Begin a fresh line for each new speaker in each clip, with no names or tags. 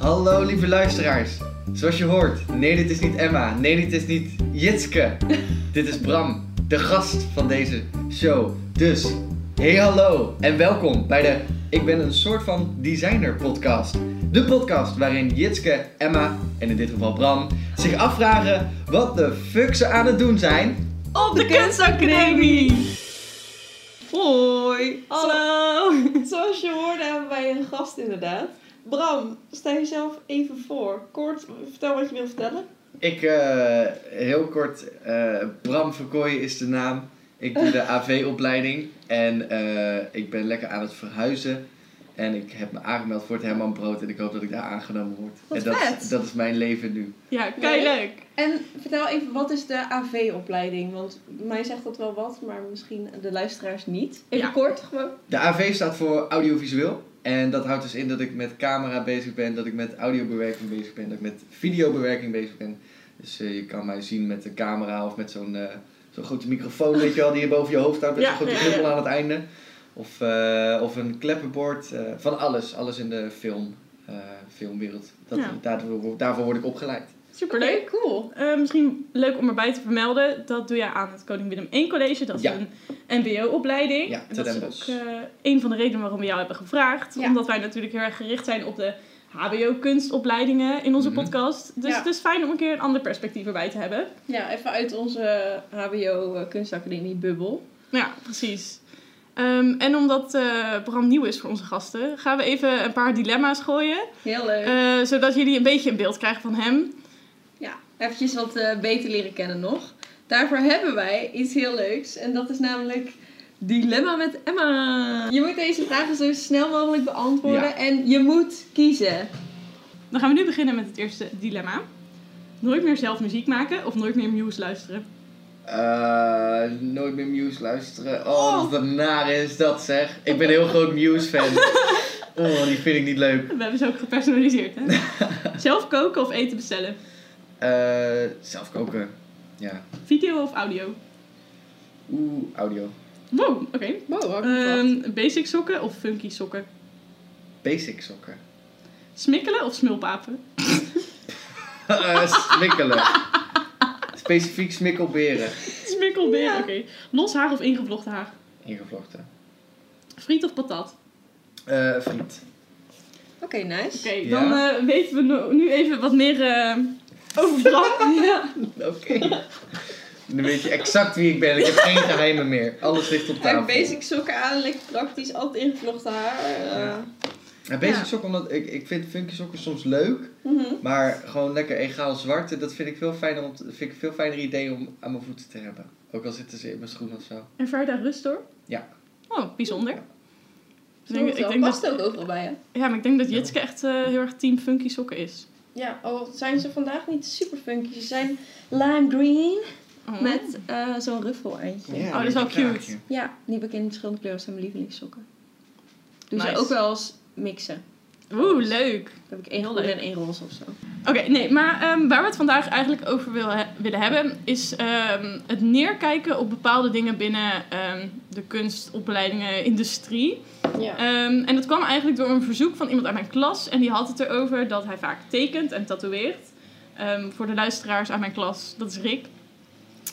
Hallo lieve luisteraars. Zoals je hoort, nee dit is niet Emma, nee dit is niet Jitske. dit is Bram, de gast van deze show. Dus, hey hallo en welkom bij de Ik ben een soort van designer podcast. De podcast waarin Jitske, Emma en in dit geval Bram zich afvragen wat de fuck ze aan het doen zijn.
Op de Kunstacademie! Hoi!
Hallo! Zoals je hoorde hebben wij een gast inderdaad. Bram, stel jezelf even voor. Kort, vertel wat je wil vertellen.
Ik, eh, heel kort, eh, Bram Verkooy is de naam. Ik doe de AV-opleiding en eh, ik ben lekker aan het verhuizen. En ik heb me aangemeld voor het Herman Brood en ik hoop dat ik daar aangenomen word.
Wat
en dat,
vet.
dat is mijn leven nu.
Ja, kei leuk.
En vertel even, wat is de AV-opleiding? Want mij zegt dat wel wat, maar misschien de luisteraars niet. Even
Ja.
kort gewoon.
De AV staat voor audiovisueel. En dat houdt dus in dat ik met camera bezig ben, dat ik met audiobewerking bezig ben, dat ik met videobewerking bezig ben. Dus eh, je kan mij zien met een camera of met zo'n eh, zo'n grote microfoon, weet je wel, die je boven je hoofd houdt met
Ja,
zo'n grote
ja, ja.
knuppel aan het einde. Of, eh, of een kleppenbord, eh, van alles. Alles in de film, eh, filmwereld. Dat,
Ja.
daarvoor, daarvoor word ik opgeleid.
Superleuk.
Cool.
Eh, misschien leuk om erbij te vermelden, dat doe je aan het Koning Willem I College. Dat is
Ja.
een mbo-opleiding.
Ja,
en dat is ook eh, een van de redenen waarom we jou hebben gevraagd.
Ja.
Omdat wij natuurlijk heel erg gericht zijn op de hbo-kunstopleidingen in onze
Mhm.
podcast. Dus
Ja.
het is fijn om een keer een ander perspectief erbij te hebben.
Ja, even uit onze HBO eh, Kunstacademie bubbel.
Ja, precies. Ehm, en omdat eh, Bram nieuw is voor onze gasten, gaan we even een paar dilemma's gooien.
Heel leuk.
eh, zodat jullie een beetje een beeld krijgen van hem.
Ja, eventjes wat beter leren kennen nog. Daarvoor hebben wij iets heel leuks. En dat is namelijk Dilemma met Emma. Je moet deze vragen zo snel mogelijk beantwoorden.
Ja.
En je moet kiezen.
Dan gaan we nu beginnen met het eerste dilemma. Nooit meer zelf muziek maken of nooit meer Muse luisteren?
Eh, nooit meer Muse luisteren. Oh, wat naar is dat zeg. Ik ben een heel groot Muse-fan. Oh, die vind ik niet leuk.
We hebben ze ook gepersonaliseerd, hè? zelf koken of eten bestellen?
Eh, zelf koken. Ja.
Video of audio?
Oeh, audio.
Wow, oké.
Wow,
Ehm, basic sokken of funky sokken?
Basic sokken.
Smikkelen of smulpapen?
Eh, smikkelen. Specifiek smikkelberen.
Smikkelbeer,
Ja.
oké. Los haar of ingevlochten haar?
Ingevlochten.
Friet of patat?
Eh, friet.
Oké, nice.
Oké,
Ja.
dan eh, weten we nu even wat meer over Bram.
Ja.
Oké. Nu weet je exact wie ik ben. Ik heb geen geheimen meer. Alles ligt op tafel.
heeft basic sokken aan, lekker praktisch, altijd ingevlochten haar. eh.
Ja. Ja, basic
Ja.
sokken, omdat ik, ik vind funky sokken soms leuk.
Mhm.
Maar gewoon lekker egaal zwarte, dat vind ik veel fijner, om te- vind ik een veel fijner idee om aan mijn voeten te hebben. Ook al zitten ze in mijn schoen of zo.
En Verda rust door?
Ja.
Oh, bijzonder. Ik
Zo
denk,
ik
ik denk
past
dat,
ook overal bij, hè?
ja, maar ik denk dat
Ja.
Jitske echt eh, heel erg team funky sokken is.
Ja, al zijn ze vandaag niet super funky. Ze zijn lime green
Oh.
met eh, zo'n ruffel eindje.
Oh, dat is wel cute.
Ja, die heb ik in verschillende kleuren. zijn mijn lievelingssokken. Doe
Nice.
ze ook wel eens mixen.
Oeh, leuk.
Dan heb ik één groen
leuk.
en één roze of zo.
Oké, nee, maar ehm, waar we het vandaag eigenlijk over wil he- willen hebben, is ehm, het neerkijken op bepaalde dingen binnen ehm, de kunstopleidingen, industrie.
Ja.
Ehm, en dat kwam eigenlijk door een verzoek van iemand uit mijn klas. En die had het erover dat hij vaak tekent en tatoeëert. Ehm, voor de luisteraars uit mijn klas, dat is Rick.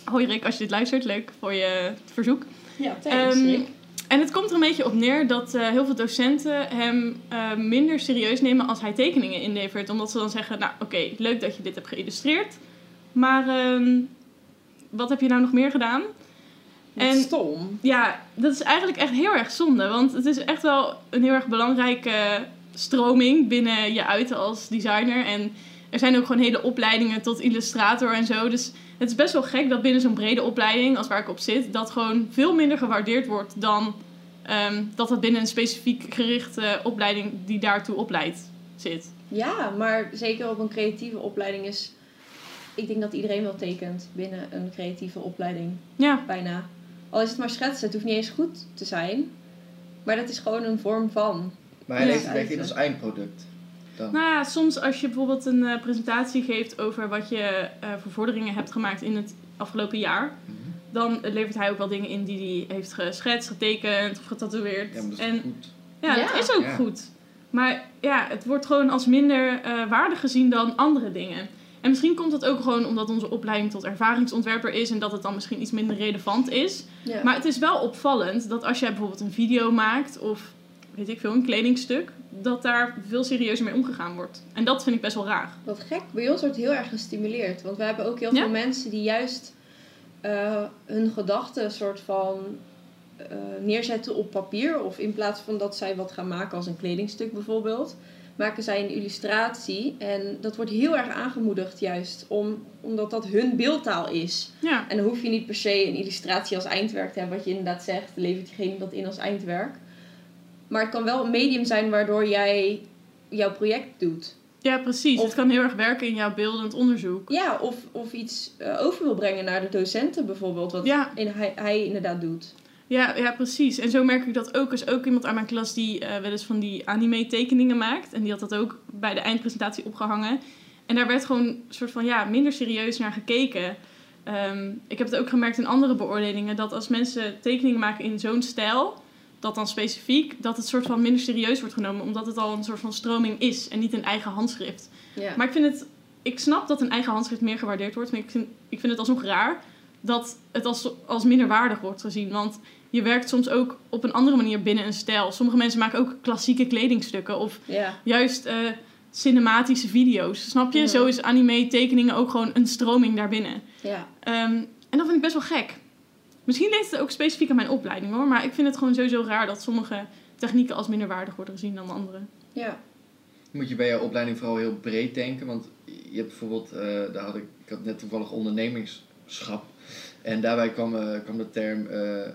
Hoi Rick, als je dit luistert, leuk voor je verzoek.
ja, thanks,
Ehm,
Rick.
En het komt er een beetje op neer dat eh, heel veel docenten hem eh, minder serieus nemen als hij tekeningen inlevert. Omdat ze dan zeggen, nou oké, leuk dat je dit hebt geïllustreerd. Maar wat heb je nou nog meer gedaan? En-
stom.
Ja, dat is eigenlijk echt heel erg zonde. Want het is echt wel een heel erg belangrijke stroming binnen je uiten als designer. En er zijn ook gewoon hele opleidingen tot illustrator en zo. Dus het is best wel gek dat binnen zo'n brede opleiding, als waar ik op zit, dat gewoon veel minder gewaardeerd wordt dan ehm, dat het binnen een specifiek gerichte opleiding die daartoe opleidt zit.
Ja, maar zeker op een creatieve opleiding is... Ik denk dat iedereen wel tekent binnen een creatieve opleiding.
Ja,
Bijna. Al is het maar schetsen. Het hoeft niet eens goed te zijn. Maar dat is gewoon een vorm van.
Maar hij
Ja.
leest het in als eindproduct. Dan.
Nou ja, soms als je bijvoorbeeld een eh, presentatie geeft over wat je eh, voor vorderingen hebt gemaakt in het afgelopen jaar,
Mhm.
dan levert hij ook wel dingen in die hij heeft geschetst, getekend of getatoeëerd.
Ja, maar dat is
en
goed.
ja,
Ja.
dat is ook
Ja.
goed. Maar ja, het wordt gewoon als minder eh, waardig gezien dan andere dingen. En misschien komt dat ook gewoon omdat onze opleiding tot ervaringsontwerper is en dat het dan misschien iets minder relevant is.
Ja.
Maar het is wel opvallend dat als jij bijvoorbeeld een video maakt of weet ik veel, een kledingstuk, dat daar veel serieuzer mee omgegaan wordt. En dat vind ik best wel raar.
Wat gek, bij ons wordt heel erg gestimuleerd. Want we hebben ook heel
Ja?
veel mensen die juist eh, hun gedachten soort van eh, neerzetten op papier. Of in plaats van dat zij wat gaan maken als een kledingstuk bijvoorbeeld, maken zij een illustratie. En dat wordt heel erg aangemoedigd juist, om, omdat dat hun beeldtaal is.
Ja,
En dan hoef je niet per se een illustratie als eindwerk te hebben, wat je inderdaad zegt, levert diegene dat in als eindwerk. Maar het kan wel een medium zijn waardoor jij jouw project doet.
ja precies.
Of-
Het kan heel erg werken in jouw beeldend onderzoek.
Ja, of, of iets eh, over wil brengen naar de docenten bijvoorbeeld, wat
Ja.
in, hij, hij inderdaad doet.
Ja, ja, precies. En zo merk ik dat ook. Er is ook iemand aan mijn klas die eh, wel eens van die anime-tekeningen maakt. En die had dat ook bij de eindpresentatie opgehangen. En daar werd gewoon een soort van ja, minder serieus naar gekeken. Ehm, ik heb het ook gemerkt in andere beoordelingen dat als mensen tekeningen maken in zo'n stijl, dat dan specifiek, dat het soort van minder serieus wordt genomen, omdat het al een soort van stroming is en niet een eigen handschrift.
Ja.
Maar ik vind het, ik snap dat een eigen handschrift meer gewaardeerd wordt, maar ik vind, ik vind het alsnog raar dat het als, als minder waardig wordt gezien. Want je werkt soms ook op een andere manier binnen een stijl. Sommige mensen maken ook klassieke kledingstukken of juist eh, cinematische video's. Snap je?
Mhm.
Zo is anime tekeningen ook gewoon een stroming daarbinnen.
ja.
Ehm, en dat vind ik best wel gek. Misschien ligt het ook specifiek aan mijn opleiding hoor. Maar ik vind het gewoon sowieso raar dat sommige technieken als minder waardig worden gezien dan andere.
ja.
Moet je bij jouw opleiding vooral heel breed denken. Want je hebt bijvoorbeeld, eh, daar had ik, ik had net toevallig ondernemingschap. En daarbij kwam, eh, kwam de term eh, eh,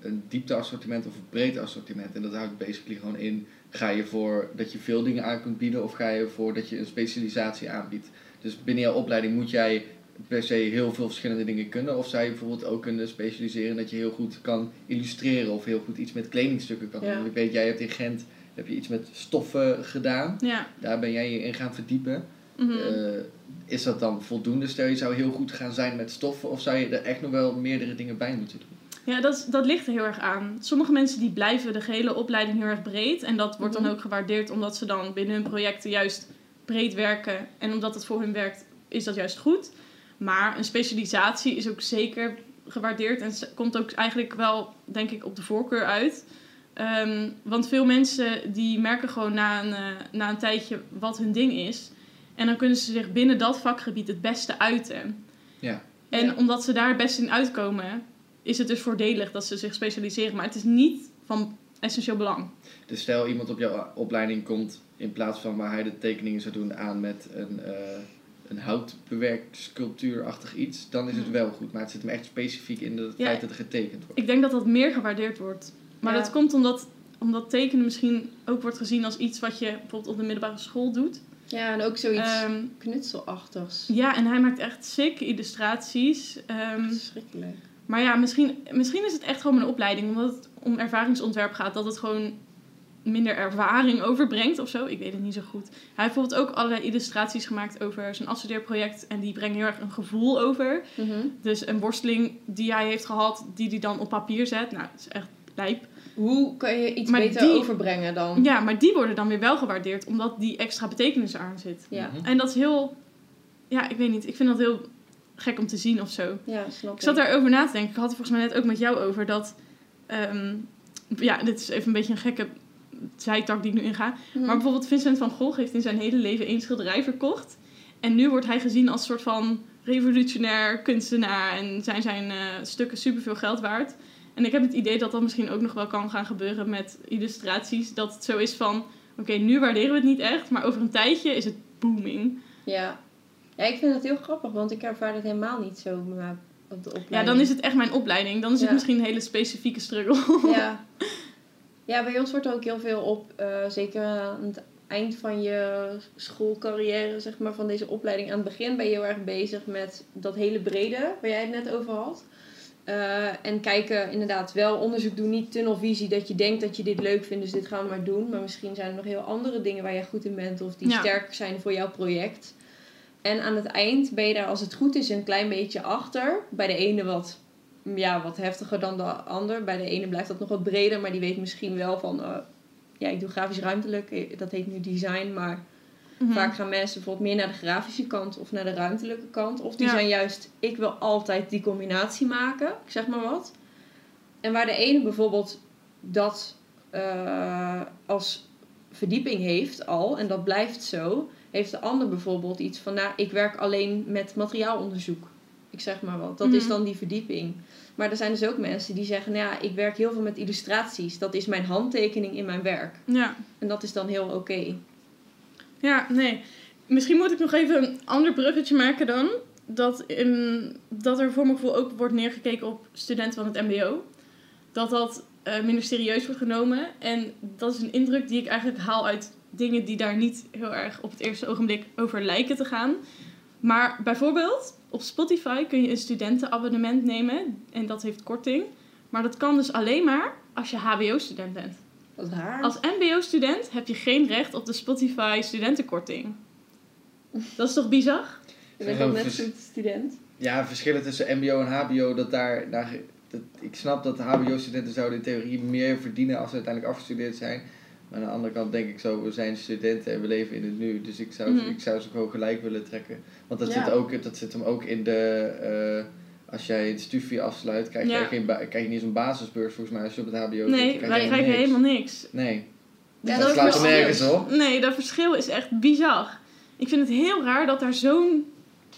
een diepteassortiment of een breed assortiment. En dat houdt basically gewoon in, ga je voor dat je veel dingen aan kunt bieden of ga je voor dat je een specialisatie aanbiedt. Dus binnen jouw opleiding moet jij per se heel veel verschillende dingen kunnen. Of zou je bijvoorbeeld ook kunnen specialiseren dat je heel goed kan illustreren of heel goed iets met kledingstukken kan doen.
Ja.
Want Ik weet, jij hebt in Gent heb je iets met stoffen gedaan.
Ja.
Daar ben jij je in gaan verdiepen.
Mhm.
Eh, is dat dan voldoende? Stel je zou heel goed gaan zijn met stoffen of zou je er echt nog wel meerdere dingen bij moeten doen?
Ja, dat, dat ligt er heel erg aan. Sommige mensen die blijven de gehele opleiding heel erg breed. En dat wordt dan
Mhm.
ook gewaardeerd omdat ze dan binnen hun projecten juist breed werken. En omdat het voor hun werkt, is dat juist goed. Maar een specialisatie is ook zeker gewaardeerd. En komt ook eigenlijk wel, denk ik, op de voorkeur uit. Ehm, want veel mensen die merken gewoon na een, eh, na een tijdje wat hun ding is. En dan kunnen ze zich binnen dat vakgebied het beste uiten.
Ja.
En
Ja.
omdat ze daar het beste in uitkomen, is het dus voordelig dat ze zich specialiseren. Maar het is niet van essentieel belang.
Dus stel iemand op jouw opleiding komt in plaats van waar hij de tekeningen zou doen aan met een, eh een houtbewerkt sculptuurachtig iets, dan is het
Mhm.
wel goed. Maar het zit hem echt specifiek in het
Ja.
feit dat er getekend wordt.
Ik denk dat dat meer gewaardeerd wordt. Maar
Ja.
dat komt omdat, omdat tekenen misschien ook wordt gezien als iets wat je bijvoorbeeld op de middelbare school doet.
Ja, en ook zoiets
Ehm,
knutselachtigs.
ja, en hij maakt echt sick illustraties. Ehm,
Verschrikkelijk.
maar ja, misschien, misschien is het echt gewoon een opleiding, omdat het om ervaringsontwerp gaat, dat het gewoon minder ervaring overbrengt of zo. Ik weet het niet zo goed. Hij heeft bijvoorbeeld ook allerlei illustraties gemaakt over zijn afstudeerproject en die brengen heel erg een gevoel over.
Mhm.
Dus een worsteling die hij heeft gehad, die hij dan op papier zet. Nou, dat is echt lijp.
Hoe kan je iets
Maar
beter
die-
overbrengen dan?
Ja, maar die worden dan weer wel gewaardeerd, omdat die extra betekenis eraan zit.
Ja,
Mhm.
En dat is heel... Ja, ik weet niet. Ik vind dat heel gek om te zien of zo.
ja snap
Ik zat daarover na te denken. Ik had het volgens mij net ook met jou over dat... ehm, ja, dit is even een beetje een gekke zijtak die ik nu inga.
Mhm.
Maar bijvoorbeeld Vincent van Gogh heeft in zijn hele leven één schilderij verkocht. En nu wordt hij gezien als soort van revolutionair kunstenaar. En zijn zijn eh, stukken superveel geld waard. En ik heb het idee dat dat misschien ook nog wel kan gaan gebeuren met illustraties. Dat het zo is van, oké, nu waarderen we het niet echt. Maar over een tijdje is het booming.
Ja. ja, ik vind het heel grappig, want ik ervaar het helemaal niet zo op de opleiding.
Ja, dan is het echt mijn opleiding. Dan is het misschien een hele specifieke struggle.
Ja. ja, bij ons wordt er ook heel veel op, eh, zeker aan het eind van je schoolcarrière, zeg maar, van deze opleiding. Aan het begin ben je heel erg bezig met dat hele brede, waar jij het net over had. Eh, en kijken, inderdaad, wel onderzoek doen, niet tunnelvisie, dat je denkt dat je dit leuk vindt, dus dit gaan we maar doen. Maar misschien zijn er nog heel andere dingen waar jij goed in bent of die
Ja.
sterk zijn voor jouw project. En aan het eind ben je daar, als het goed is, een klein beetje achter. Bij de ene wat, ja, wat heftiger dan de ander. Bij de ene blijft dat nog wat breder, maar die weet misschien wel van... eh, ja, ik doe grafisch ruimtelijk, eh, dat heet nu design, maar
Mhm.
vaak gaan mensen bijvoorbeeld meer naar de grafische kant of naar de ruimtelijke kant. Of die
Ja.
zijn juist, ik wil altijd die combinatie maken, ik zeg maar wat. En waar de ene bijvoorbeeld dat eh, als verdieping heeft al, en dat blijft zo, heeft de ander bijvoorbeeld iets van, nou, ik werk alleen met materiaalonderzoek. Ik zeg maar wat. Dat is
Mhm.
dan die verdieping. Maar er zijn dus ook mensen die zeggen, nou ja, ik werk heel veel met illustraties. Dat is mijn handtekening in mijn werk.
Ja.
En dat is dan heel oké.
Ja, nee. Misschien moet ik nog even een ander bruggetje maken dan. Dat, in, dat er voor mijn gevoel ook wordt neergekeken op studenten van het MBO. Dat dat eh, minder serieus wordt genomen. En dat is een indruk die ik eigenlijk haal uit dingen die daar niet heel erg op het eerste ogenblik over lijken te gaan. Maar bijvoorbeeld op Spotify kun je een studentenabonnement nemen. En dat heeft korting. Maar dat kan dus alleen maar als je HBO-student bent.
Wat raar.
Als MBO-student heb je geen recht op de Spotify studentenkorting. Dat is toch bizar?
Je bent
Gewoon
al net
vers-
goed student.
Ja, verschillen tussen MBO en HBO, dat daar, daar dat, ik snap dat HBO-studenten zouden in theorie meer verdienen als ze uiteindelijk afgestudeerd zijn. Maar aan de andere kant denk ik zo, we zijn studenten en we leven in het nu. Dus ik zou,
Mhm.
ik zou ze gewoon gelijk willen trekken. Want dat,
Ja.
zit, ook, dat zit hem ook in de, eh, als jij het studie afsluit, krijg,
Ja.
jij geen krijg je niet zo'n basisbeurs volgens mij als je op het HBO zit.
Nee,
krijg
wij
je
krijgen helemaal niks.
Nee,
Ja,
dat,
dat
slaat er nergens op.
Nee, dat verschil is echt bizar. Ik vind het heel raar dat daar zo'n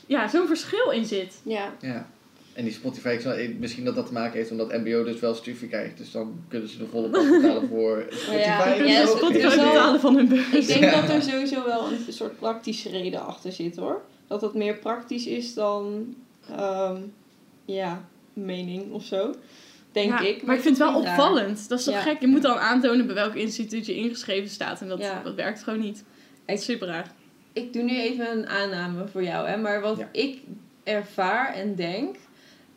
ja, zo'n verschil in zit.
Ja.
Ja. En die Spotify, misschien dat dat te maken heeft omdat MBO dus wel studie krijgt. Dus dan kunnen ze de volle betalen voor Spotify.
ja, ja, dat is
Spotify betalen van hun beurs.
Ik denk
Ja.
dat er sowieso wel een soort praktische reden achter zit hoor. Dat het meer praktisch is dan, ehm, ja, mening of zo. Denk
Ja,
ik.
Maar ik vind het wel
raar.
opvallend. Dat is toch
Ja.
gek? Je moet dan aantonen bij welk instituut je ingeschreven staat. En dat,
Ja.
dat werkt gewoon niet.
Ik-
Super raar.
Ik doe nu even een aanname voor jou, hè. Maar wat
Ja.
ik ervaar en denk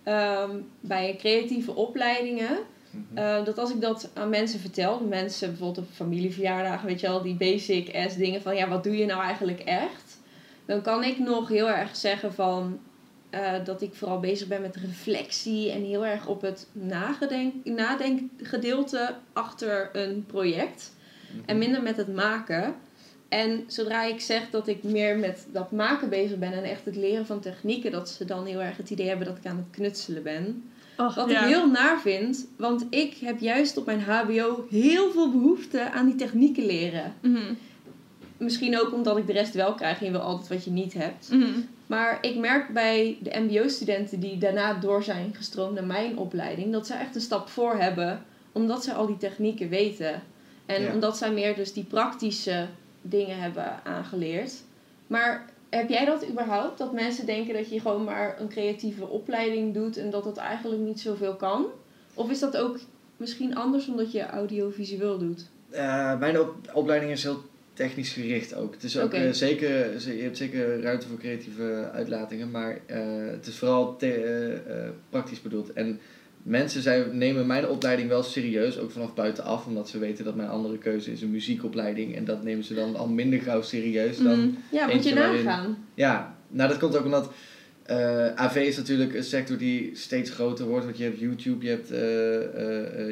ehm, bij creatieve opleidingen...
Mhm.
Uh, dat als ik dat aan mensen vertel, mensen bijvoorbeeld op familieverjaardagen, weet je wel, die basic ass dingen van ja, wat doe je nou eigenlijk echt? Dan kan ik nog heel erg zeggen van eh, dat ik vooral bezig ben met reflectie en heel erg op het nagedenk, nadenkgedeelte achter een project en minder met het maken. En zodra ik zeg dat ik meer met dat maken bezig ben en echt het leren van technieken, dat ze dan heel erg het idee hebben dat ik aan het knutselen ben.
Och,
Wat
ja.
ik heel naar vind, want ik heb juist op mijn HBO heel veel behoefte aan die technieken leren.
Mhm,
Misschien ook omdat ik de rest wel krijg en je wil altijd wat je niet hebt.
mhm.
Maar ik merk bij de MBO-studenten die daarna door zijn gestroomd naar mijn opleiding, dat ze echt een stap voor hebben, omdat ze al die technieken weten. En
Ja.
omdat zij meer dus die praktische dingen hebben aangeleerd. Maar heb jij dat überhaupt? Dat mensen denken dat je gewoon maar een creatieve opleiding doet en dat het eigenlijk niet zoveel kan? Of is dat ook misschien anders omdat je audiovisueel doet?
Eh, mijn op- opleiding is heel technisch gericht ook. Het is ook eh, zeker, ze- je hebt zeker ruimte voor creatieve uitlatingen, maar eh, het is vooral te- eh, praktisch bedoeld. En mensen zijn, nemen mijn opleiding wel serieus, ook vanaf buitenaf, omdat ze weten dat mijn andere keuze is een muziekopleiding. En dat nemen ze dan al minder gauw serieus dan.
Mhm.
Ja, moet je
waarin-
nagaan.
Ja, nou dat komt ook omdat AV is natuurlijk een sector die steeds groter wordt. Want je hebt YouTube, je hebt,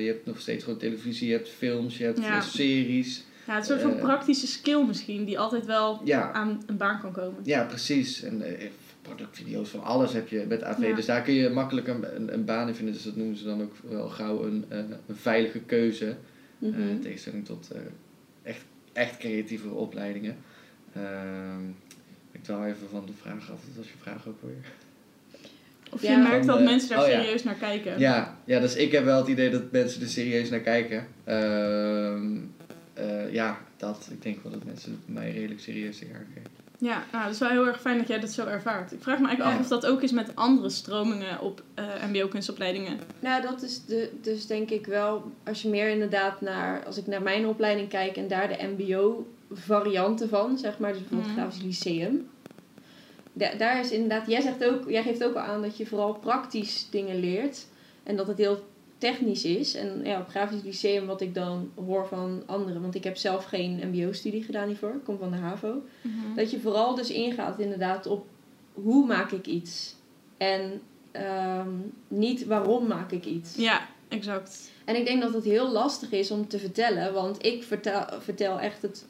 je hebt nog steeds gewoon televisie, je hebt films, je hebt
Ja.
series.
Ja, het is een soort van
Eh,
praktische skill misschien, die altijd wel
Ja,
aan een baan kan komen.
Ja, precies. En eh, productvideo's van alles heb je met AV.
Ja.
Dus daar kun je makkelijk een, een, een baan in vinden. Dus dat noemen ze dan ook wel gauw een, eh, een veilige keuze. Eh, in tegenstelling tot eh, echt, echt creatieve opleidingen. Ehm, ik dwaal even van de vraag af. Dat was je vraag ook weer.
Of
Ja.
je merkt
Van,
dat mensen daar
oh ja.
serieus naar kijken.
Ja, ja, dus ik heb wel het idee dat mensen er serieus naar kijken. Eh, ja, dat. Ik denk wel dat mensen mij redelijk serieus naar kijken.
Ja, nou, dat is wel heel erg fijn dat jij dat zo ervaart. Ik vraag me eigenlijk
Ja.
af of dat ook is met andere stromingen op eh, mbo-kunstopleidingen.
Nou, dat is de, dus denk ik wel, als je meer inderdaad naar, als ik naar mijn opleiding kijk en daar de MBO-varianten van, zeg maar, dus bijvoorbeeld
Mhm.
Grafisch Lyceum. Da- daar is inderdaad, jij, zegt ook, jij geeft ook al aan dat je vooral praktisch dingen leert en dat het heel technisch is. En ja, op Grafisch Lyceum, wat ik dan hoor van anderen, want ik heb zelf geen MBO-studie gedaan hiervoor, ik kom van de HAVO. Dat je vooral dus ingaat inderdaad op hoe maak ik iets. En ehm, niet waarom maak ik iets.
Ja, exact.
En ik denk dat het heel lastig is om te vertellen, want ik vertel, vertel echt het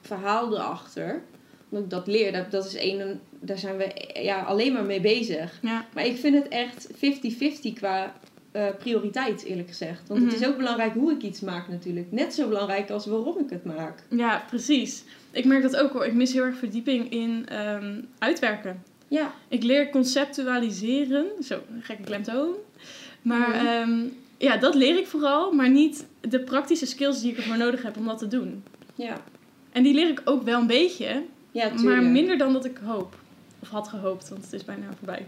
verhaal erachter. Omdat ik dat leer, dat, dat is één, daar zijn we ja, alleen maar mee bezig.
Ja,
Maar ik vind het echt 50-50 qua eh, prioriteit, eerlijk gezegd. Want het
Mhm.
is ook belangrijk hoe ik iets maak natuurlijk. Net zo belangrijk als waarom ik het maak.
ja, precies. Ik merk dat ook hoor. Ik mis heel erg verdieping in ehm, uitwerken.
Ja,
Ik leer conceptualiseren. Zo, gekke klemtoon. Maar
Mhm.
ehm, ja, dat leer ik vooral. Maar niet de praktische skills die ik ervoor nodig heb om dat te doen.
ja.
En die leer ik ook wel een beetje.
Ja,
maar minder dan dat ik hoop. Of had gehoopt, want het is bijna voorbij.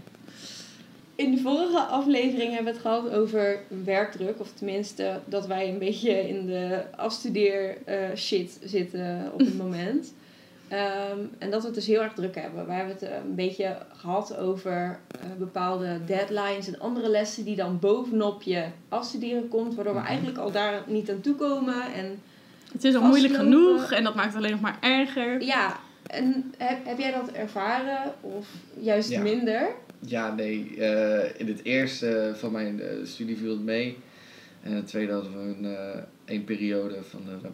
In de vorige aflevering hebben we het gehad over werkdruk. Of tenminste, dat wij een beetje in de afstudeer eh, shit zitten op het moment. Ehm, en dat we het dus heel erg druk hebben. We hebben het eh, een beetje gehad over eh, bepaalde deadlines en andere lessen die dan bovenop je afstuderen komt. Waardoor we
Mhm.
eigenlijk al daar niet aan toe komen. En
Het is al moeilijk genoeg en dat maakt het alleen nog maar erger.
ja, en heb, heb jij dat ervaren of juist
Ja.
minder?
Ja, nee. eh, in het eerste van mijn eh, studie viel het mee. En in het tweede hadden we een, eh, één periode van de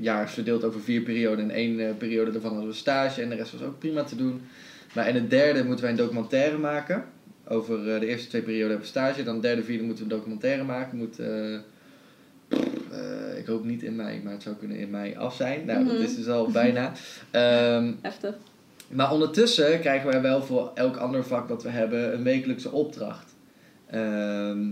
jaar verdeeld over vier perioden. En één periode daarvan hadden we stage en de rest was ook prima te doen. Maar in het derde moeten wij een documentaire maken. Over de eerste twee perioden hebben we stage. Dan de derde, vierde moeten we een documentaire maken. Moet, ik hoop niet in mei, maar het zou kunnen in mei af zijn. Nou, dat
Mhm.
is dus al bijna. Ehm,
Heftig.
Maar ondertussen krijgen wij wel voor elk ander vak dat we hebben een wekelijkse opdracht. Ehm,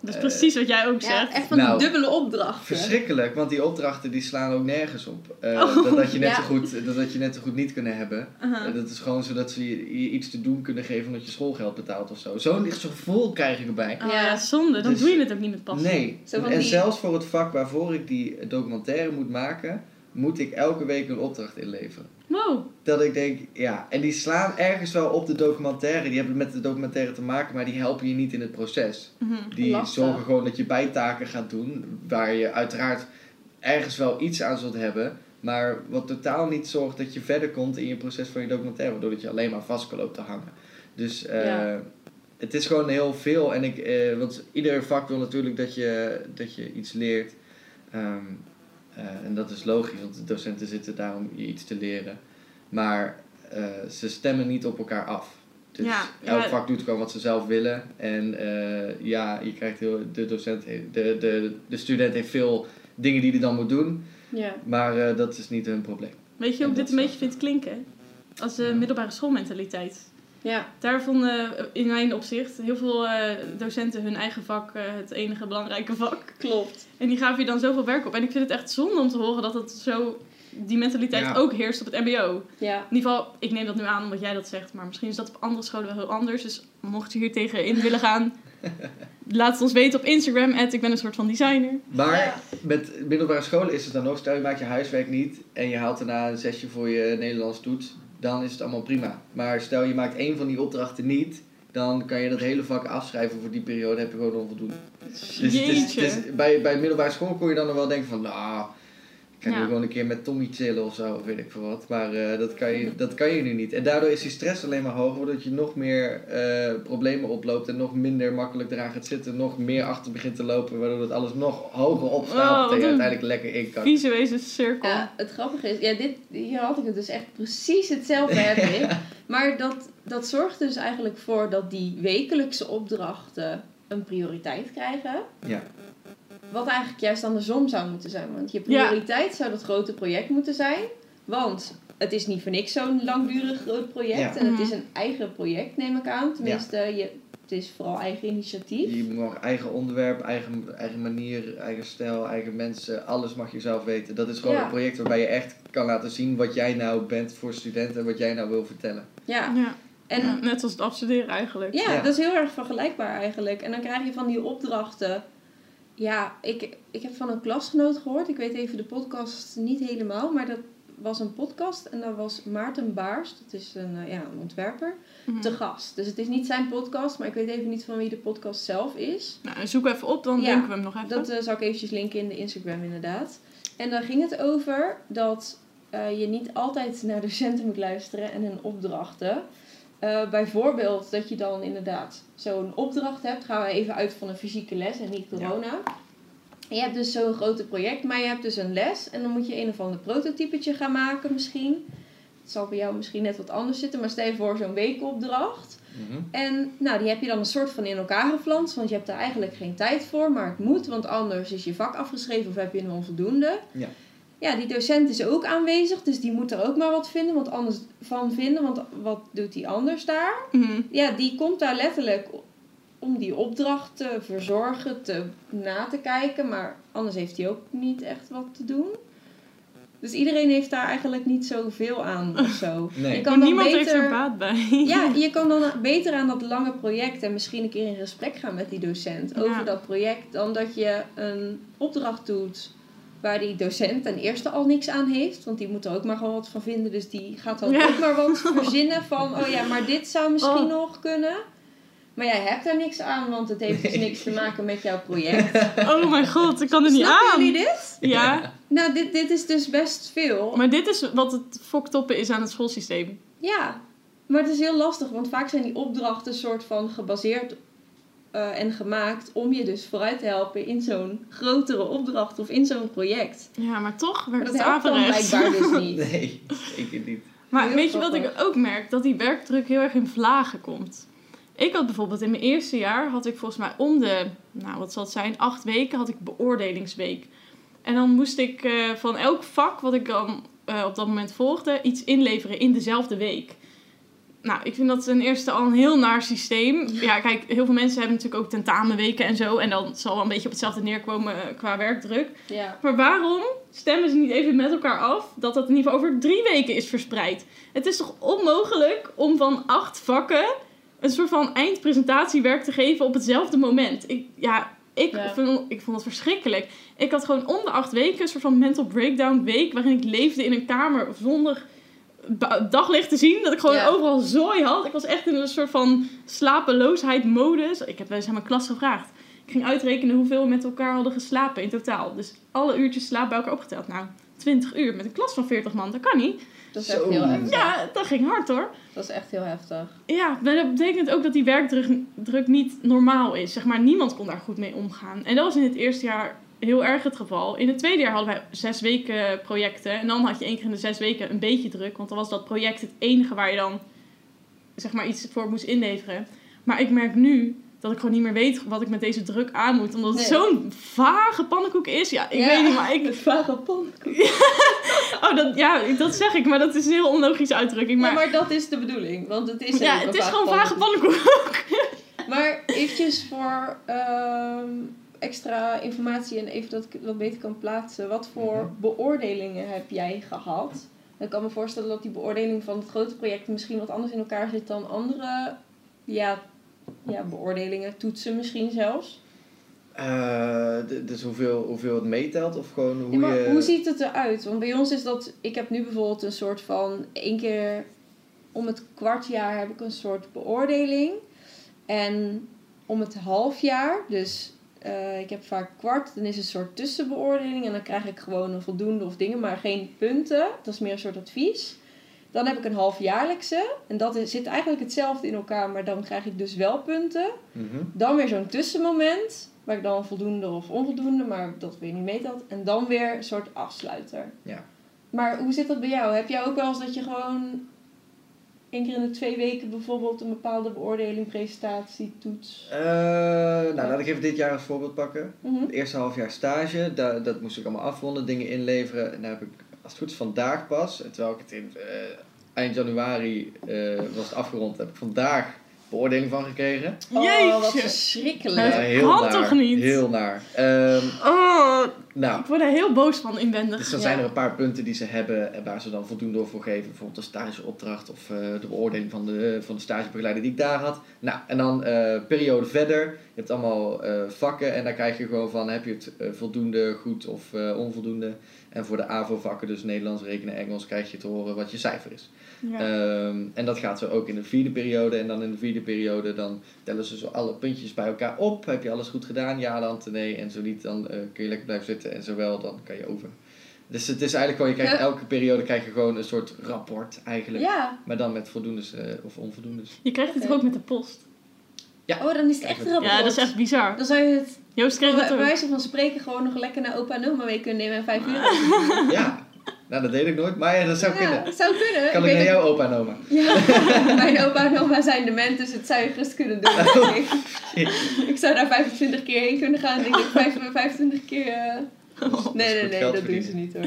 Dat is
Eh,
precies wat jij ook
Ja,
zegt.
echt van
Nou,
die dubbele opdrachten.
verschrikkelijk, want die opdrachten die slaan ook nergens op. Eh,
Oh,
dat, dat, je net
ja.
zo goed, dat, dat je net zo goed niet kunnen hebben. Eh, dat is gewoon zodat ze je, je iets te doen kunnen geven omdat je schoolgeld betaalt of zo. Zo'n gevoel krijg ik erbij.
Ah,
Ja.
ja, zonde. Dan
Dus-
doe je het ook niet met passie.
Nee,
Zo van
en
die-
zelfs voor het vak waarvoor ik die documentaire moet maken, moet ik elke week een opdracht inleveren.
Wow.
Dat ik denk, ja, en die slaan ergens wel op de documentaire. Die hebben met de documentaire te maken, maar die helpen je niet in het proces.
Mhm.
Die
Lastig.
zorgen gewoon dat je bijtaken gaat doen, waar je uiteraard ergens wel iets aan zult hebben, maar wat totaal niet zorgt dat je verder komt in je proces van je documentaire, waardoor dat je alleen maar vast kan lopen te hangen. Dus eh,
Ja.
het is gewoon heel veel en ik, eh, want ieder vak wil natuurlijk dat je, dat je iets leert. Ehm, eh, en dat is logisch, want de docenten zitten daar om je iets te leren. Maar eh, ze stemmen niet op elkaar af. Dus
Ja,
elk
ja.
vak doet gewoon wat ze zelf willen. En eh, ja, je krijgt heel, de docent, de, de, de student heeft veel dingen die hij dan moet doen.
Ja.
Maar eh, dat is niet hun probleem.
Weet je hoe ik dit een beetje vind klinken? Als de middelbare schoolmentaliteit.
Ja.
Daar vonden eh, in mijn opzicht heel veel eh, docenten hun eigen vak eh, het enige belangrijke vak.
Klopt.
En die gaven je dan zoveel werk op. En ik vind het echt zonde om te horen dat het zo, die mentaliteit
Ja.
ook heerst op het mbo.
Ja.
In ieder geval, ik neem dat nu aan omdat jij dat zegt. Maar misschien is dat op andere scholen wel heel anders. Dus mocht je hier tegen in willen gaan, laat het ons weten op Instagram. ik ben een soort van designer.
Maar
Ja.
met middelbare scholen is het dan ook, stel je maakt je huiswerk niet en je haalt daarna een zesje voor je Nederlands toets, dan is het allemaal prima. Maar stel je maakt één van die opdrachten niet, dan kan je dat hele vak afschrijven voor die periode, heb je gewoon onvoldoende. Dus is, bij, bij middelbare school kon je dan nog wel denken van, nou, ik kan
Ja.
nu gewoon een keer met Tommy chillen of zo, of weet ik veel wat. Maar eh, dat, kan je, dat kan je nu niet. En daardoor is die stress alleen maar hoger, waardoor je nog meer eh, problemen oploopt en nog minder makkelijk eraan gaat zitten, nog meer achter begint te lopen, waardoor het alles nog hoger
Oh,
opstapelt
wat
en je uiteindelijk lekker in kan.
Visuele cirkel.
Ja, het grappige is, ja, dit, hier had ik het dus echt precies hetzelfde heb ik. Maar dat, dat zorgt dus eigenlijk voor dat die wekelijkse opdrachten een prioriteit krijgen.
Ja.
Wat eigenlijk juist andersom zou moeten zijn. Want je
Ja.
prioriteit zou dat grote project moeten zijn. Want het is niet voor niks zo'n langdurig groot project.
Ja.
En het
Mhm.
is een eigen project, neem ik aan. Tenminste, je, het is vooral eigen initiatief.
Je mag eigen onderwerp, eigen, eigen manier, eigen stijl, eigen mensen, alles mag je zelf weten. Dat is gewoon
Ja.
een project waarbij je echt kan laten zien wat jij nou bent voor studenten en wat jij nou wil vertellen.
Ja,
Ja.
en
Ja, net als het afstuderen eigenlijk.
Ja,
Ja.
dat is heel erg vergelijkbaar eigenlijk. En dan krijg je van die opdrachten. Ja, ik, ik heb van een klasgenoot gehoord. Ik weet even de podcast niet helemaal, maar dat was een podcast. En dat was Maarten Baars, dat is een, eh, ja, een ontwerper,
Mhm.
te gast. Dus het is niet zijn podcast, maar ik weet even niet van wie de podcast zelf is.
Nou, zoek even op, dan
Ja,
denken we hem nog even.
Dat eh, zal ik eventjes linken in de Instagram inderdaad. En daar ging het over dat eh, je niet altijd naar docenten moet luisteren en hun opdrachten. Eh, bijvoorbeeld dat je dan inderdaad zo'n opdracht hebt. Gaan we even uit van een fysieke les en niet corona. En je hebt dus zo'n grote project, maar je hebt dus een les. En dan moet je een of ander prototypetje gaan maken misschien. Het zal bij jou misschien net wat anders zitten. Maar stel je voor zo'n weekopdracht.
Mhm.
En nou, die heb je dan een soort van in elkaar geflanst. Want je hebt daar eigenlijk geen tijd voor. Maar het moet, want anders is je vak afgeschreven of heb je een onvoldoende.
Ja.
Ja, die docent is ook aanwezig. Dus die moet er ook maar wat vinden. Want anders van vinden. Want wat doet die anders daar?
Mhm.
Ja, die komt daar letterlijk om die opdracht te verzorgen, te, na te kijken. Maar anders heeft hij ook niet echt wat te doen. Dus iedereen heeft daar eigenlijk niet zoveel aan of zo.
Nee.
Je
Maar
kan dan
niemand heeft er
beter,
baat bij.
ja, je kan dan beter aan dat lange project en misschien een keer in gesprek gaan met die docent
Ja.
over dat project. Dan dat je een opdracht doet waar die docent ten eerste al niks aan heeft. Want die moet er ook maar gewoon wat van vinden. Dus die gaat dan
Ja.
ook maar wat verzinnen van... Oh ja, maar dit zou misschien
Oh.
nog kunnen. Maar jij hebt er niks aan, want het heeft dus niks te maken met jouw project.
Oh mijn god, ik kan er niet
Snappen
aan.
jullie dit?
Ja,
Nou, dit, dit is dus best veel.
maar dit is wat het foktoppen is aan het schoolsysteem.
Ja, maar het is heel lastig, want vaak zijn die opdrachten soort van gebaseerd eh, en gemaakt om je dus vooruit te helpen in zo'n grotere opdracht of in zo'n project.
Ja, maar toch werkt
dat
het averechts.
blijkbaar dus niet.
Nee, zeker niet.
Maar
Heel
weet je wat ik ook merk? Dat die werkdruk heel erg in vlagen komt. Ik had bijvoorbeeld in mijn eerste jaar, had ik volgens mij om de, nou wat zal het zijn, acht weken had ik beoordelingsweek. En dan moest ik eh, van elk vak wat ik dan eh, op dat moment volgde, iets inleveren in dezelfde week. Nou, ik vind dat ten eerste al een heel naar systeem. Ja, kijk, heel veel mensen hebben natuurlijk ook tentamenweken en zo. En dan zal wel een beetje op hetzelfde neerkomen eh, qua werkdruk.
Ja.
Maar waarom stemmen ze niet even met elkaar af dat dat in ieder geval over drie weken is verspreid? Het is toch onmogelijk om van acht vakken een soort van eindpresentatiewerk te geven op hetzelfde moment? Ik, ja, ik,
Ja.
Vond, ik vond het verschrikkelijk. Ik had gewoon om de acht weken een soort van mental breakdown week waarin ik leefde in een kamer zonder daglicht te zien. Dat ik gewoon
Ja.
overal zooi had. Ik was echt in een soort van slapeloosheid modus. Ik heb wel eens aan mijn klas gevraagd. Ik ging uitrekenen hoeveel we met elkaar hadden geslapen in totaal. Dus alle uurtjes slaap bij elkaar opgeteld. Nou, 20 uur met een klas van 40 man, dat kan niet.
Dat is
Zo.
echt heel heftig.
Ja, dat ging hard hoor.
Dat is echt heel heftig.
Ja, maar dat betekent ook dat die werkdruk druk niet normaal is. Zeg maar, niemand kon daar goed mee omgaan. En dat was in het eerste jaar heel erg het geval. In het tweede jaar hadden wij zes weken projecten. En dan had je één keer in de zes weken een beetje druk. Want dan was dat project het enige waar je dan zeg maar, iets voor moest inleveren. Maar ik merk nu dat ik gewoon niet meer weet wat ik met deze druk aan moet. Omdat het
Nee.
zo'n vage pannenkoek is. Ja, ik
Ja,
weet niet, maar ik...
Het vage pan.
Oh, dat, ja, dat zeg ik, maar dat is een heel onlogische uitdrukking.
Maar,
Maar,
maar dat is de bedoeling, want het is
ja, het
een
is gewoon vage
pannenkoek.
pannenkoek.
Maar eventjes voor ehm, extra informatie en even dat ik het wat beter kan plaatsen. Wat voor
Mhm.
beoordelingen heb jij gehad? Ik kan me voorstellen dat die beoordeling van het grote project misschien wat anders in elkaar zit dan andere ja, ja, beoordelingen, toetsen misschien zelfs.
Eh, d- dus hoeveel, hoeveel het meetelt of gewoon hoe
Ja, maar
je...
hoe ziet het eruit? Want bij ons is dat, ik heb nu bijvoorbeeld een soort van, één keer om het kwartjaar heb ik een soort beoordeling. En om het halfjaar, dus eh, ik heb vaak kwart, dan is het een soort tussenbeoordeling. En dan krijg ik gewoon een voldoende of dingen, maar geen punten. Dat is meer een soort advies. Dan heb ik een halfjaarlijkse. En dat is, zit eigenlijk hetzelfde in elkaar, maar dan krijg ik dus wel punten.
Mhm.
Dan weer zo'n tussenmoment, waar ik dan voldoende of onvoldoende, maar dat weer niet meetelt. En dan weer een soort afsluiter.
Ja.
Maar hoe zit dat bij jou? Heb jij ook wel eens dat je gewoon één keer in de twee weken bijvoorbeeld een bepaalde beoordeling, presentatie, toets?
Eh, nou, laat ik even dit jaar als voorbeeld pakken.
Mhm.
Het eerste half jaar stage, da- dat moest ik allemaal afronden, dingen inleveren. En daar heb ik, als het goed is, vandaag pas, terwijl ik het in eh, eind januari eh, was afgerond, heb ik vandaag beoordeling van gekregen.
Oh, wat
Jeetje.
verschrikkelijk.
Het
Ja,
kan
naar.
toch niet?
Heel naar. Ehm,
Oh,
nou,
ik word er heel boos van inwendig.
dus dan
Ja.
zijn er een paar punten die ze hebben en waar ze dan voldoende voor geven. Bijvoorbeeld de stageopdracht of eh, de beoordeling van de, van de stagebegeleider die ik daar had. Nou, en dan eh, periode verder. Je hebt allemaal eh, vakken en daar krijg je gewoon van, heb je het voldoende, goed of eh, onvoldoende. En voor de AVO-vakken, dus Nederlands, rekenen, Engels, krijg je te horen wat je cijfer is.
Ja.
Ehm, en dat gaat zo ook in de vierde periode. En dan in de vierde periode dan tellen ze zo alle puntjes bij elkaar op. Heb je alles goed gedaan? Ja, dan nee. En zo niet, dan eh, kun je lekker blijven zitten. En zowel, dan kan je over Dus het is eigenlijk gewoon, je krijgt elke periode krijg je gewoon een soort rapport eigenlijk.
Ja.
Maar dan met voldoendes eh, of onvoldoendes.
Je krijgt het ook met de post?
Oh, dan is het echt een rapport.
Ja, dat is echt bizar.
Dan zou je het
Joost kreeg dat ook.
wijze van spreken gewoon nog lekker naar opa en oma mee kunnen nemen en vijf uur.
Ja, nou dat deed ik nooit, maar ja, dat zou kunnen.
Ja, het zou kunnen.
Kan ik naar jouw opa en oma?
Ja, mijn opa en oma zijn dement, dus het zou je gerust kunnen doen. denk ik. zou daar 25 keer heen kunnen gaan. Denk ik, vijf- 25 keer. eh,
Dat
Nee, nee, nee, dat doen ze niet hoor.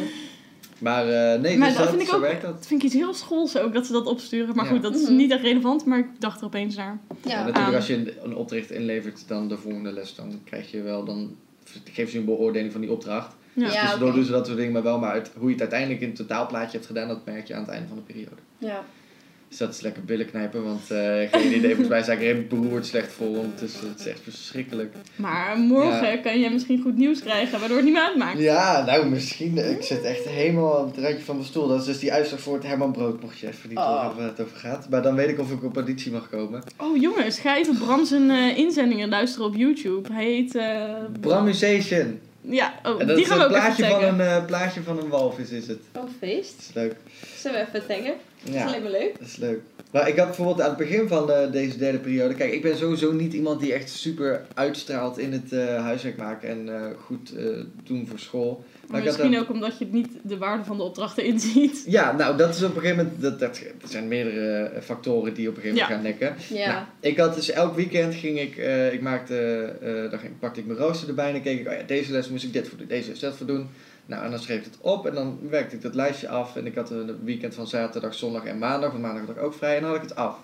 Maar eh, nee,
Maar
dus
dat
dat,
vind ik
zo
ook,
werkt dat.
dat vind ik iets heel schools ook, dat ze dat opsturen. Maar
Ja.
goed, dat is
Mhm.
niet echt relevant, maar ik dacht er opeens naar.
Ja,
Ja,
natuurlijk
aan.
als je een, opdracht inlevert dan de volgende les, dan krijg je wel, dan geven ze een beoordeling van die opdracht.
Ja.
Ja.
Tussendoor
oké.
doen ze dat soort dingen, maar wel maar uit, hoe je het uiteindelijk in het totaalplaatje hebt gedaan, dat merk je aan het einde van de periode.
ja.
Dus dat is lekker billen knijpen, want eh geen idee, volgens mij sta ik er helemaal beroerd slecht voor ondertussen. Het is echt verschrikkelijk.
Maar morgen
Ja.
kan je misschien goed nieuws krijgen, waardoor het niet meer uitmaakt.
Ja, nou misschien, ik zit echt helemaal aan het randje van mijn stoel. Dat is dus die uitslag voor het Herman Brood, mocht je even niet
Oh.
horen waar het over gaat. Maar dan weet ik of ik op auditie mag komen.
Oh jongens, ga even Bram zijn eh, inzendingen luisteren op YouTube. Hij heet... eh,
Bramusation.
Ja, oh,
En dat
die
is
gaan we
een
ook even
plaatje van, een, eh, plaatje van een walvis is het.
Oh,
Dat
feest.
is leuk.
Zullen we even taggen? Dat is
Ja.
alleen maar leuk.
Dat is leuk. Maar ik had bijvoorbeeld aan het begin van eh, deze derde periode. Kijk, ik ben sowieso niet iemand die echt super uitstraalt in het eh, huiswerk maken en eh, goed eh, doen voor school.
Maar misschien
dat-
ook omdat je niet de waarde van de opdrachten inziet.
Ja, nou dat is op een gegeven moment. Dat, dat, er zijn meerdere eh, factoren die op een gegeven moment gaan nekken.
Ja.
Nou, ik had dus elk weekend ging ik, eh, ik maakte, eh dan ging, pakte ik mijn rooster erbij en dan keek ik, oh ja, deze les moest ik dit voor doen, deze les dat voor doen. Nou, en dan schreef ik het op en dan werkte ik dat lijstje af en ik had een weekend van zaterdag, zondag en maandag, want maandag had ik ook vrij en dan had ik het af.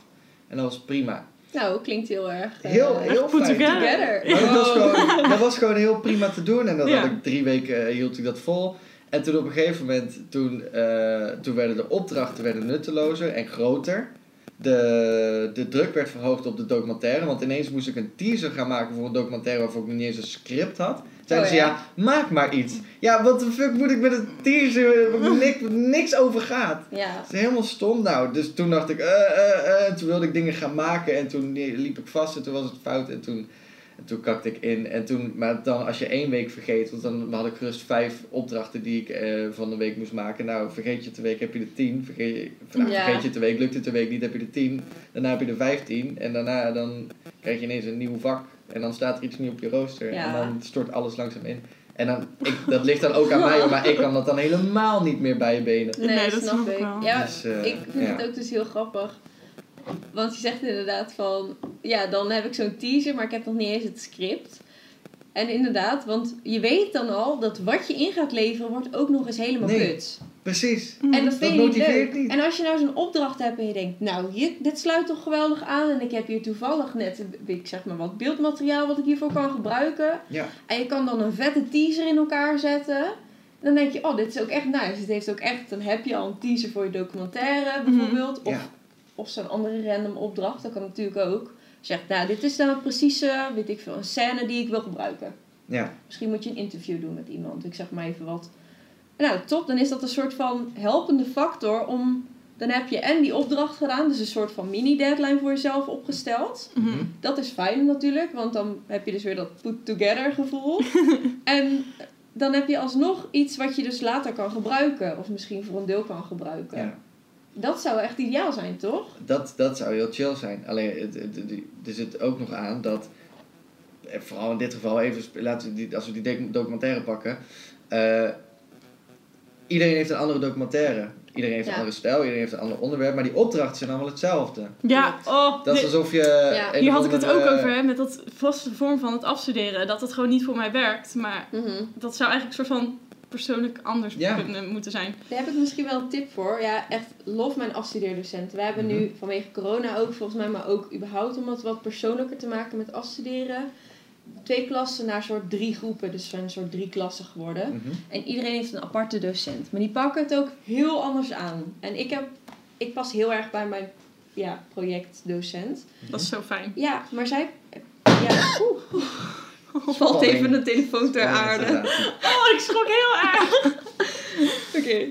En dat was prima.
Nou, klinkt heel erg. eh,
Heel, heel
put
fijn.
together.
together.
Maar dat was, gewoon, dat was gewoon heel prima te doen. En dat
Ja.
had ik drie weken eh, hield ik dat vol. En toen op een gegeven moment, toen, eh, toen werden de opdrachten werden nuttelozer en groter. De, de druk werd verhoogd op de documentaire. Want ineens moest ik een teaser gaan maken voor een documentaire waarvoor ik nog niet eens een script had. Zeiden
Oh,
ze,
ja.
ja, maak maar iets. Ja, wat de fuck moet ik met een teaser waar niks, niks over gaat?
Ja.
Het is helemaal stom nou. Dus toen dacht ik, eh, eh, eh. En toen wilde ik dingen gaan maken. En toen liep ik vast en toen was het fout. En toen, en toen kakte ik in. En toen, maar dan als je één week vergeet. Want dan had ik gerust vijf opdrachten die ik eh, van de week moest maken. Nou, vergeet je het de week heb je de tien. Vergeet je, nou,
Ja.
vergeet je het de week, lukt het de week niet heb je de tien. Daarna heb je de vijftien. En daarna dan krijg je ineens een nieuw vak. En dan staat er iets nieuws op je rooster.
Ja.
En dan stort alles langzaam in. En dan, ik, dat ligt dan ook aan mij, maar ik kan dat dan helemaal niet meer bij je benen.
Nee,
Nee,
dat snap
ik
ik.
wel.
Ja,
Dus, eh,
ik vind
ja.
het ook dus heel grappig. Want je zegt inderdaad van, ja, dan heb ik zo'n teaser, maar ik heb nog niet eens het script. En inderdaad, want je weet dan al dat wat je in gaat leveren wordt ook nog eens helemaal
Nee.
kut.
Precies.
Mhm.
En dat
Dat
vind je niet
motiveert
leuk.
niet.
En als je nou zo'n opdracht hebt en je denkt, nou, hier, dit sluit toch geweldig aan. En ik heb hier toevallig net, ik zeg maar wat beeldmateriaal wat ik hiervoor kan gebruiken.
Ja.
En je kan dan een vette teaser in elkaar zetten. Dan denk je, oh, dit is ook echt nice. Het heeft ook echt, dan heb je al een teaser voor je documentaire bijvoorbeeld. Of,
Ja.
Of zo'n andere random opdracht, dat kan natuurlijk ook. Zegt, nou, dit is dan precies, eh, weet ik veel, een scène die ik wil gebruiken.
Ja.
Misschien moet je een interview doen met iemand. Ik zeg maar even wat. Nou, top. Dan is dat een soort van helpende factor om... Dan heb je en die opdracht gedaan. Dus een soort van mini-deadline voor jezelf opgesteld.
Mhm.
Dat is fijn natuurlijk. Want dan heb je dus weer dat put-together gevoel. en dan heb je alsnog iets wat je dus later kan gebruiken. Of misschien voor een deel kan gebruiken.
ja.
Dat zou echt ideaal zijn, toch?
Dat, dat zou heel chill zijn. Alleen, het, het, het- er zit ook nog aan dat, eh, vooral in dit geval, even, laten we die, als we die doc- documentaire pakken. eh, iedereen heeft een andere documentaire. Iedereen heeft
Ja.
een andere stijl, iedereen heeft een ander onderwerp, maar die opdrachten zijn allemaal hetzelfde.
Ja, oh,
Dat is alsof je.
Ja.
hier had ik het ook
andere-
over, hè, met dat vaste vorm van het afstuderen. Dat het gewoon niet voor mij werkt. Maar
Mhm.
dat zou eigenlijk een soort van persoonlijk anders
Ja.
kunnen moeten zijn.
Daar heb ik misschien wel een tip voor. Ja, echt lof mijn afstudeerdocenten. Wij hebben
Mhm.
nu vanwege corona ook volgens mij, maar ook überhaupt om het wat persoonlijker te maken met afstuderen. Twee klassen naar soort drie groepen, dus zijn een soort drie klassen geworden.
Mhm.
En iedereen heeft een aparte docent. Maar die pakken het ook heel anders aan. En ik, heb, ik pas heel erg bij mijn ja, projectdocent.
Dat is zo fijn.
Ja, maar zij... Ja, oeh. Valt even een telefoon ter aarde.
Oh, ik schrok heel erg.
Oké.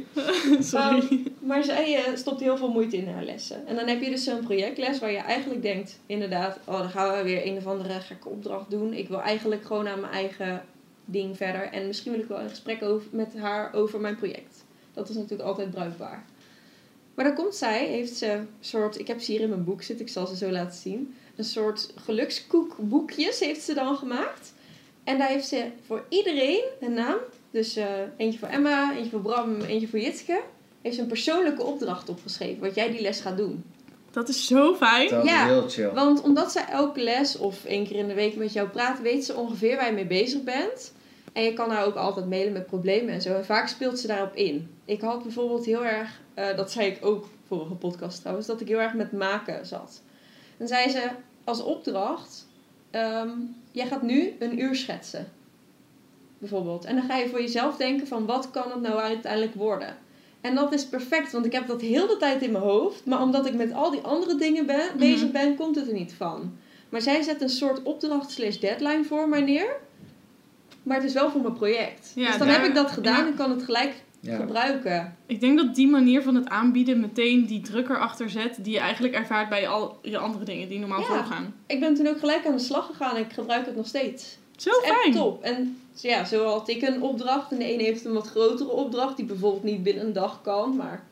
Sorry.
Maar zij eh, stopt heel veel moeite in haar lessen. En dan heb je dus zo'n projectles waar je eigenlijk denkt, inderdaad, oh, dan gaan we weer een of andere gekke opdracht doen. Ik wil eigenlijk gewoon aan mijn eigen ding verder. En misschien wil ik wel een gesprek over, met haar over mijn project. Dat is natuurlijk altijd bruikbaar. Maar dan komt zij, heeft ze een soort, ik heb ze hier in mijn boek zitten, ik zal ze zo laten zien. Een soort gelukskoekboekjes heeft ze dan gemaakt. En daar heeft ze voor iedereen een naam. Dus eh, eentje voor Emma, eentje voor Bram, eentje voor Jitske. Heeft ze een persoonlijke opdracht opgeschreven, wat jij die les gaat doen.
Dat is zo fijn.
Dat
Ja,
heel chill.
Want omdat zij elke les of één keer in de week met jou praat, weet ze ongeveer waar je mee bezig bent. En je kan haar ook altijd mailen met problemen en zo. En vaak speelt ze daarop in. Ik had bijvoorbeeld heel erg, eh, dat zei ik ook vorige podcast trouwens, dat ik heel erg met maken zat. Dan zei ze als opdracht, ehm, jij gaat nu een uur schetsen. Bijvoorbeeld. En dan ga je voor jezelf denken van wat kan het nou uiteindelijk worden. En dat is perfect, want ik heb dat heel de tijd in mijn hoofd. Maar omdat ik met al die andere dingen ben,
Mhm.
bezig ben, komt het er niet van. Maar zij zet een soort opdracht slash deadline voor mij neer. Maar het is wel voor mijn project.
Ja,
dus dan
daar-
heb ik dat gedaan
ja.
en kan het gelijk
Ja.
gebruiken.
Ik denk dat die manier van het aanbieden meteen die druk erachter zet die je eigenlijk ervaart bij al je andere dingen die normaal
Ja.
voorgaan.
Ik ben toen ook gelijk aan de slag gegaan en ik gebruik het nog steeds.
Zo
Het is echt
fijn.
top. En ja, zo had ik een opdracht. En de ene heeft een wat grotere opdracht. Die bijvoorbeeld niet binnen een dag kan. Maar...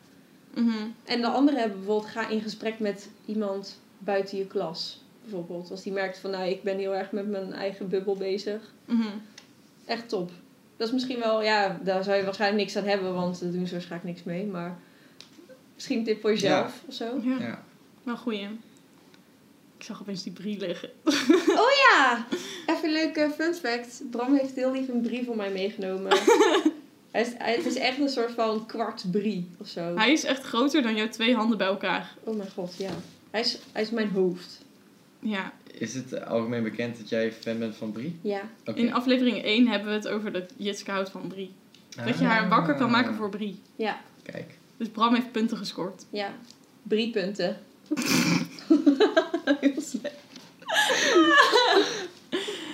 Mhm.
En de andere hebben bijvoorbeeld... Ga in gesprek met iemand buiten je klas. Bijvoorbeeld. Als die merkt van... Nou, ik ben heel erg met mijn eigen bubbel bezig.
Mhm.
Echt top. Dat is misschien wel... Ja, daar zou je waarschijnlijk niks aan hebben. Want daar doen ze waarschijnlijk niks mee. Maar... Misschien een tip voor jezelf of zo.
Ja,
Ja.
wel goeie. Ik zag opeens die brie liggen.
Ja! Even een leuke fun fact. Bram heeft heel lief een brie voor mij meegenomen. Hij is, hij- het is echt een soort van kwart brie of zo.
Hij is echt groter dan jouw twee handen bij elkaar.
Oh mijn god, ja. Hij is, hij is mijn hoofd.
Ja,
Is het algemeen bekend dat jij fan bent van Brie?
Ja.
In aflevering 1 hebben we het over dat Jitske houdt van Brie. Dat je haar wakker kan maken voor Brie.
Ja.
Kijk.
Dus Bram heeft punten gescoord.
Ja. Brie punten. heel slecht.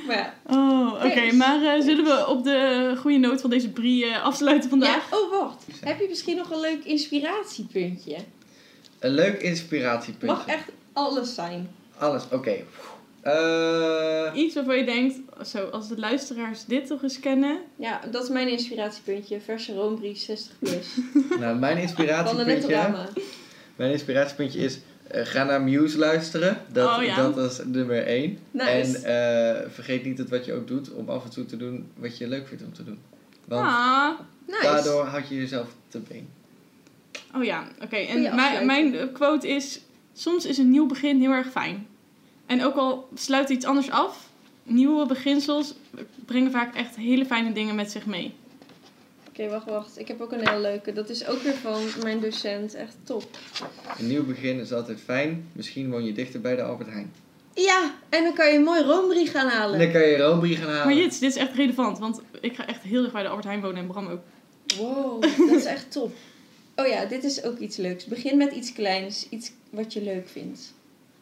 maar ja.
Oh, oké. Maar eh, zullen we op de goede noot van deze Brie eh, afsluiten vandaag?
ja. Oh, wacht. Heb je misschien nog een leuk inspiratiepuntje?
Een leuk inspiratiepuntje.
Mag echt alles zijn.
Alles, oké. Eh,
Iets waarvan je denkt, zo, als de luisteraars dit toch eens kennen.
Ja, dat is mijn inspiratiepuntje. Verse roombrie 60 plus.
nou, mijn
Van de
inspiratiepuntje, mijn inspiratiepuntje is... eh, ga naar Muse luisteren. Dat,
Oh, ja.
dat is nummer één.
Nice.
En eh, vergeet niet dat wat je ook doet, om af en toe te doen wat je leuk vindt om te doen. Want
Ah.
nice.
daardoor houd je jezelf te been.
Oh ja, oké. En mijn, mijn quote is: Soms is een nieuw begin heel erg fijn. En ook al sluit iets anders af, nieuwe beginsels brengen vaak echt hele fijne dingen met zich mee.
Oké, wacht, wacht. Ik heb ook een heel leuke. Dat is ook weer van mijn docent. Echt top.
Een nieuw begin is altijd fijn. Misschien woon je dichter bij de Albert Heijn.
Ja, en dan kan je een mooi roombrie gaan
En
halen.
dan kan je roombrieven gaan halen.
Maar Jits, dit is echt relevant, want ik ga echt heel erg bij de Albert Heijn wonen en Bram ook.
Wow, dat is echt top. Oh ja, dit is ook iets leuks. Begin met iets kleins. Iets wat je leuk vindt.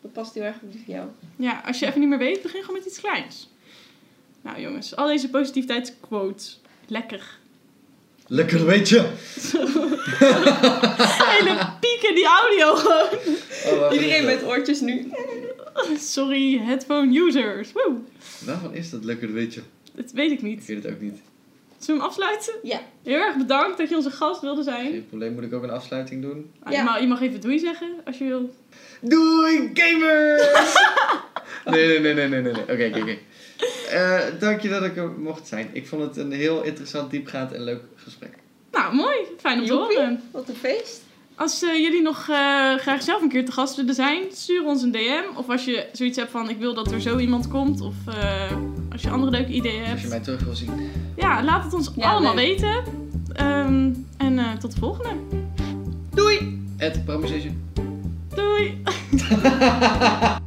Dat past heel erg goed bij jou.
Ja, als je even niet meer weet, begin gewoon met iets kleins. Nou jongens, al deze positiviteitsquotes. Lekker.
Lekker weet je.
Hele piek in die audio gewoon.
Oh,
Iedereen met oortjes nu.
Sorry, headphone users. Woe.
Waarvan is dat lekker weet je?
Dat weet ik
Ik
niet.
weet het ook niet.
Zullen we hem afsluiten?
Ja.
Heel erg bedankt dat je onze gast wilde zijn.
Geen probleem, moet ik ook een afsluiting doen?
Ah,
Ja.
je, mag, je mag even doei zeggen als je wil.
Doei, gamers! nee, nee, nee, nee, nee, nee. nee. Oké, oké, oké. Eh, Dank je dat ik er mocht zijn. Ik vond het een heel interessant, diepgaand en leuk gesprek.
Nou, mooi. Fijn om te horen.
Wat een feest.
Als eh, jullie nog eh, graag zelf een keer te gast willen zijn, stuur ons een DM. Of als je zoiets hebt van ik wil dat er zo iemand komt. Of eh, als je andere leuke ideeën
Als je
hebt.
mij terug wil zien.
Ja, laat het ons
Ja,
allemaal
leuk.
weten. Ehm, en eh, tot de volgende.
Doei!
At Promisation.
Doei!